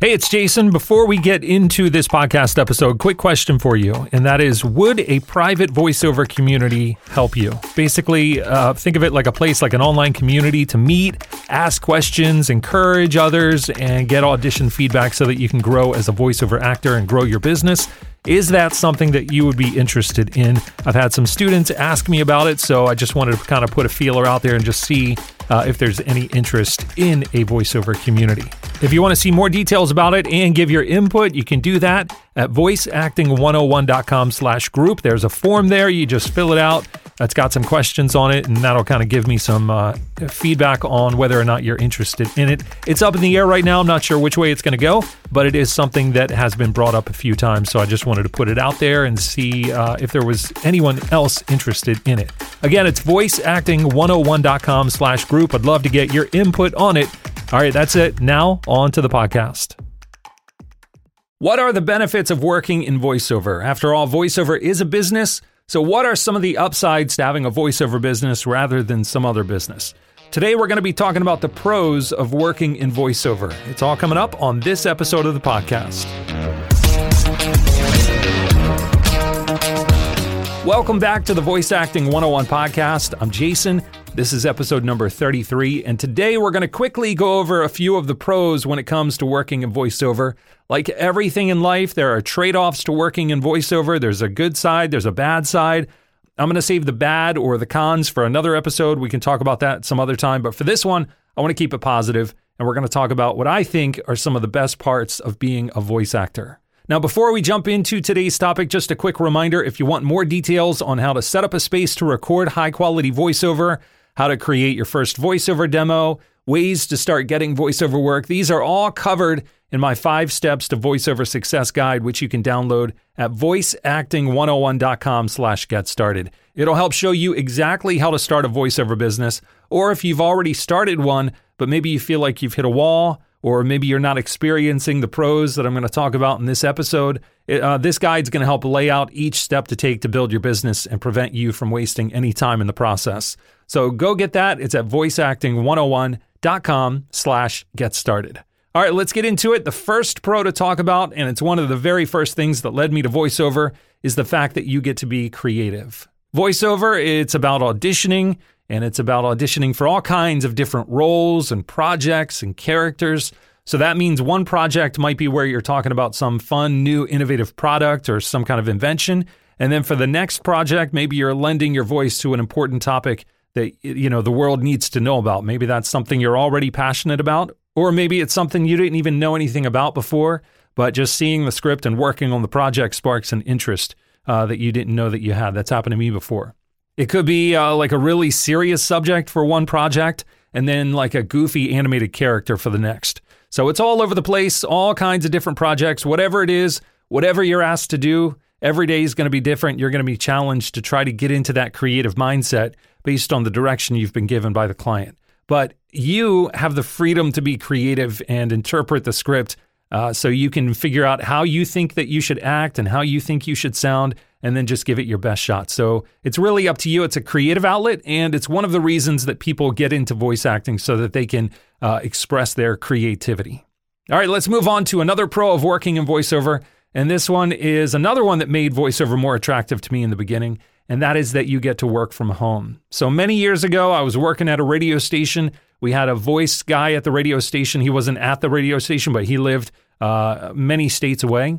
Hey, it's Jason. Before we get into this podcast episode, quick question for you, and that is Would a private voiceover community help you? Basically, uh, think of it like a place, like an online community to meet, ask questions, encourage others, and get audition feedback so that you can grow as a voiceover actor and grow your business. Is that something that you would be interested in? I've had some students ask me about it, so I just wanted to kind of put a feeler out there and just see uh, if there's any interest in a voiceover community. If you want to see more details about it and give your input, you can do that at voiceacting101.com slash group. There's a form there. You just fill it out. That's got some questions on it, and that'll kind of give me some uh, feedback on whether or not you're interested in it. It's up in the air right now. I'm not sure which way it's going to go, but it is something that has been brought up a few times. So I just wanted to put it out there and see uh, if there was anyone else interested in it. Again, it's voiceacting101.com slash group. I'd love to get your input on it. All right, that's it. Now, on to the podcast. What are the benefits of working in voiceover? After all, voiceover is a business. So, what are some of the upsides to having a voiceover business rather than some other business? Today, we're going to be talking about the pros of working in voiceover. It's all coming up on this episode of the podcast. Welcome back to the Voice Acting 101 podcast. I'm Jason. This is episode number 33, and today we're going to quickly go over a few of the pros when it comes to working in voiceover. Like everything in life, there are trade offs to working in voiceover. There's a good side, there's a bad side. I'm going to save the bad or the cons for another episode. We can talk about that some other time. But for this one, I want to keep it positive, and we're going to talk about what I think are some of the best parts of being a voice actor. Now, before we jump into today's topic, just a quick reminder if you want more details on how to set up a space to record high quality voiceover, how to create your first voiceover demo, ways to start getting voiceover work. These are all covered in my five steps to voiceover success guide, which you can download at voiceacting101.com slash get started. It'll help show you exactly how to start a voiceover business, or if you've already started one, but maybe you feel like you've hit a wall, or maybe you're not experiencing the pros that I'm going to talk about in this episode. Uh, this guide's going to help lay out each step to take to build your business and prevent you from wasting any time in the process. So go get that. It's at voiceacting101.com slash get started. All right, let's get into it. The first pro to talk about, and it's one of the very first things that led me to voiceover, is the fact that you get to be creative. Voiceover, it's about auditioning, and it's about auditioning for all kinds of different roles and projects and characters. So that means one project might be where you're talking about some fun, new, innovative product or some kind of invention. And then for the next project, maybe you're lending your voice to an important topic that you know the world needs to know about. Maybe that's something you're already passionate about, or maybe it's something you didn't even know anything about before, but just seeing the script and working on the project sparks an interest uh, that you didn't know that you had. That's happened to me before. It could be uh, like a really serious subject for one project, and then like a goofy animated character for the next. So it's all over the place, all kinds of different projects, whatever it is, whatever you're asked to do. Every day is going to be different. You're going to be challenged to try to get into that creative mindset based on the direction you've been given by the client. But you have the freedom to be creative and interpret the script uh, so you can figure out how you think that you should act and how you think you should sound, and then just give it your best shot. So it's really up to you. It's a creative outlet, and it's one of the reasons that people get into voice acting so that they can uh, express their creativity. All right, let's move on to another pro of working in voiceover. And this one is another one that made voiceover more attractive to me in the beginning and that is that you get to work from home. So many years ago, I was working at a radio station. We had a voice guy at the radio station. He wasn't at the radio station, but he lived uh, many states away.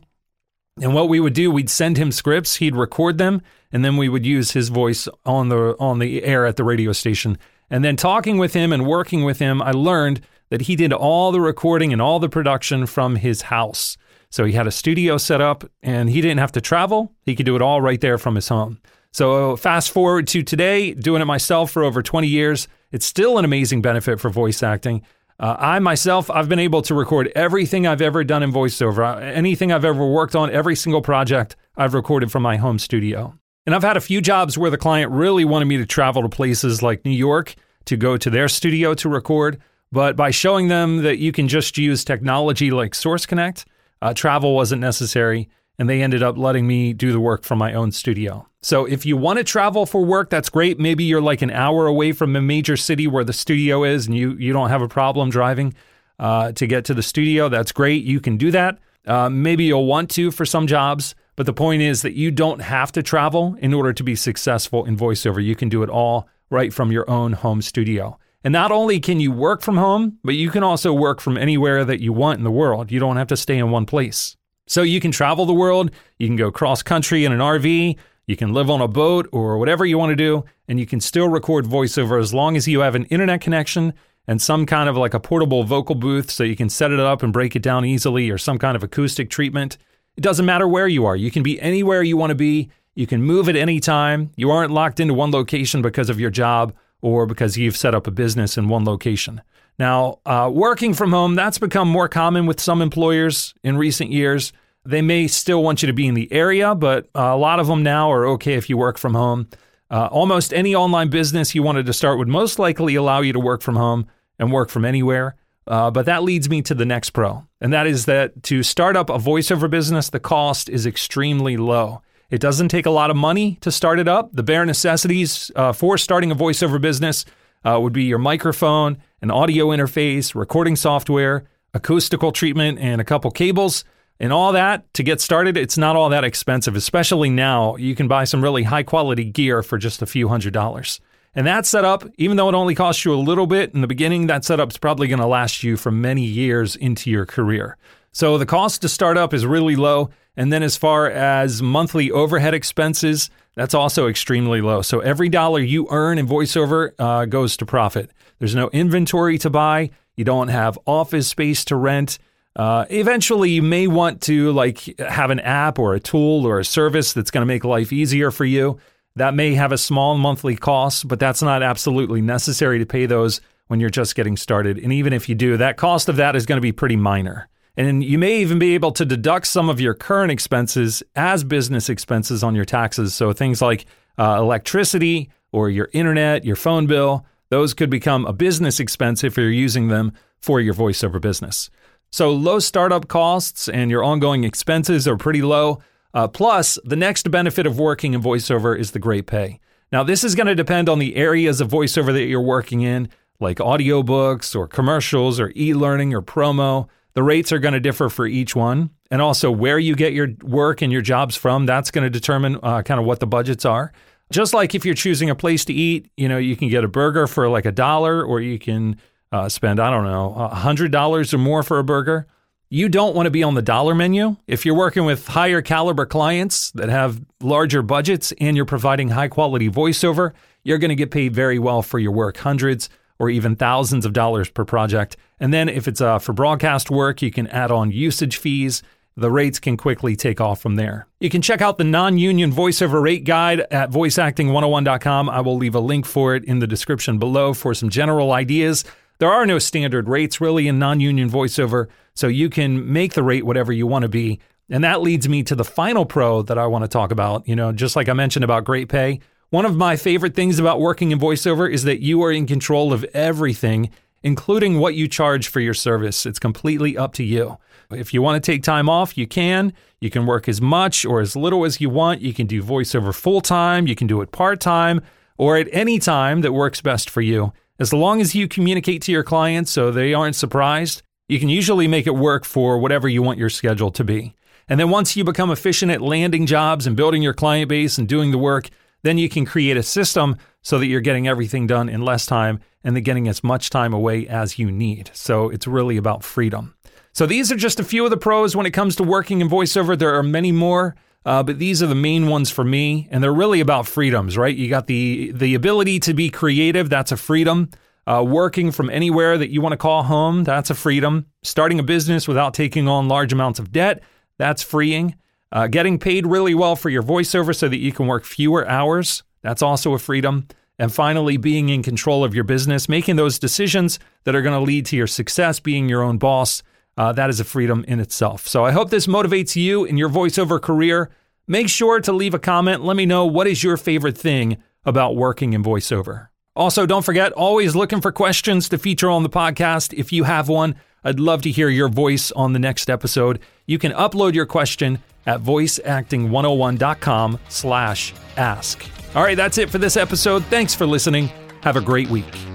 And what we would do, we'd send him scripts, he'd record them, and then we would use his voice on the on the air at the radio station. And then talking with him and working with him, I learned that he did all the recording and all the production from his house. So he had a studio set up and he didn't have to travel. He could do it all right there from his home. So fast forward to today, doing it myself for over 20 years. It's still an amazing benefit for voice acting. Uh, I myself, I've been able to record everything I've ever done in voiceover. Uh, anything I've ever worked on, every single project I've recorded from my home studio. And I've had a few jobs where the client really wanted me to travel to places like New York to go to their studio to record. But by showing them that you can just use technology like Source Connect, uh, travel wasn't necessary and they ended up letting me do the work from my own studio. So if you want to travel for work, that's great. Maybe you're like an hour away from a major city where the studio is and you, you don't have a problem driving. uh, to get to the studio. That's great. You can do that. Uh, maybe you'll want to for some jobs, but the point is that you don't have to travel in order to be successful in voiceover. You can do it all right from your own home studio. And not only can you work from home, but you can also work from anywhere that you want in the world. You don't have to stay in one place. So you can travel the world, you can go cross country in an RV, you can live on a boat or whatever you want to do, and you can still record voiceover as long as you have an internet connection and some kind of like a portable vocal booth so you can set it up and break it down easily or some kind of acoustic treatment. It doesn't matter where you are. You can be anywhere you want to be. You can move at any time. You aren't locked into one location because of your job or because you've set up a business in one location. Now, uh, working from home, that's become more common with some employers in recent years. They may still want you to be in the area, but uh, a lot of them now are okay if you work from home. Uh, almost any online business you wanted to start would most likely allow you to work from home and work from anywhere. Uh, but that leads me to the next pro, and that is that to start up a voiceover business, the cost is extremely low. It doesn't take a lot of money to start it up. The bare necessities uh, for starting a voiceover business uh, would be your microphone, an audio interface, recording software, acoustical treatment, and a couple cables. And all that to get started, it's not all that expensive, especially now. You can buy some really high quality gear for just a few hundred dollars. And that setup, even though it only costs you a little bit in the beginning, that setup's probably going to last you for many years into your career. So the cost to start up is really low. And then as far as monthly overhead expenses, that's also extremely low. So every dollar you earn in voiceover uh, goes to profit. There's no inventory to buy. You don't have office space to rent. Uh, eventually, you may want to like have an app or a tool or a service that's going to make life easier for you. That may have a small monthly cost, but that's not absolutely necessary to pay those when you're just getting started. And even if you do, that cost of that is going to be pretty minor. And you may even be able to deduct some of your current expenses as business expenses on your taxes. So things like uh, electricity or your internet, your phone bill, those could become a business expense if you're using them for your voiceover business. So low startup costs and your ongoing expenses are pretty low. Uh, plus, the next benefit of working in voiceover is the great pay. Now, this is going to depend on the areas of voiceover that you're working in, like audiobooks or commercials or e learning or promo. The rates are going to differ for each one. And also, where you get your work and your jobs from, that's going to determine uh, kind of what the budgets are. Just like if you're choosing a place to eat, you know, you can get a burger for like a dollar or you can uh, spend, I don't know, $100 or more for a burger. You don't want to be on the dollar menu. If you're working with higher caliber clients that have larger budgets and you're providing high quality voiceover, you're going to get paid very well for your work, hundreds or even thousands of dollars per project. And then if it's uh, for broadcast work, you can add on usage fees. The rates can quickly take off from there. You can check out the non union voiceover rate guide at voiceacting101.com. I will leave a link for it in the description below for some general ideas there are no standard rates really in non union voiceover, so you can make the rate whatever you want to be. And that leads me to the final pro that I want to talk about. You know, just like I mentioned about great pay, one of my favorite things about working in voiceover is that you are in control of everything, including what you charge for your service. It's completely up to you. If you want to take time off, you can. You can work as much or as little as you want. You can do voiceover full time, you can do it part time, or at any time that works best for you. As long as you communicate to your clients so they aren't surprised, you can usually make it work for whatever you want your schedule to be. And then once you become efficient at landing jobs and building your client base and doing the work, then you can create a system so that you're getting everything done in less time and then getting as much time away as you need. So it's really about freedom. So these are just a few of the pros when it comes to working in voiceover. There are many more. Uh, but these are the main ones for me, and they're really about freedoms, right? You got the the ability to be creative. That's a freedom. Uh, working from anywhere that you want to call home. That's a freedom. Starting a business without taking on large amounts of debt. That's freeing. Uh, getting paid really well for your voiceover so that you can work fewer hours. That's also a freedom. And finally, being in control of your business, making those decisions that are going to lead to your success, being your own boss uh, that is a freedom in itself. So I hope this motivates you in your voiceover career. Make sure to leave a comment. Let me know what is your favorite thing about working in voiceover. Also, don't forget, always looking for questions to feature on the podcast. If you have one, I'd love to hear your voice on the next episode. You can upload your question at voiceacting101.com slash ask. All right, that's it for this episode. Thanks for listening. Have a great week.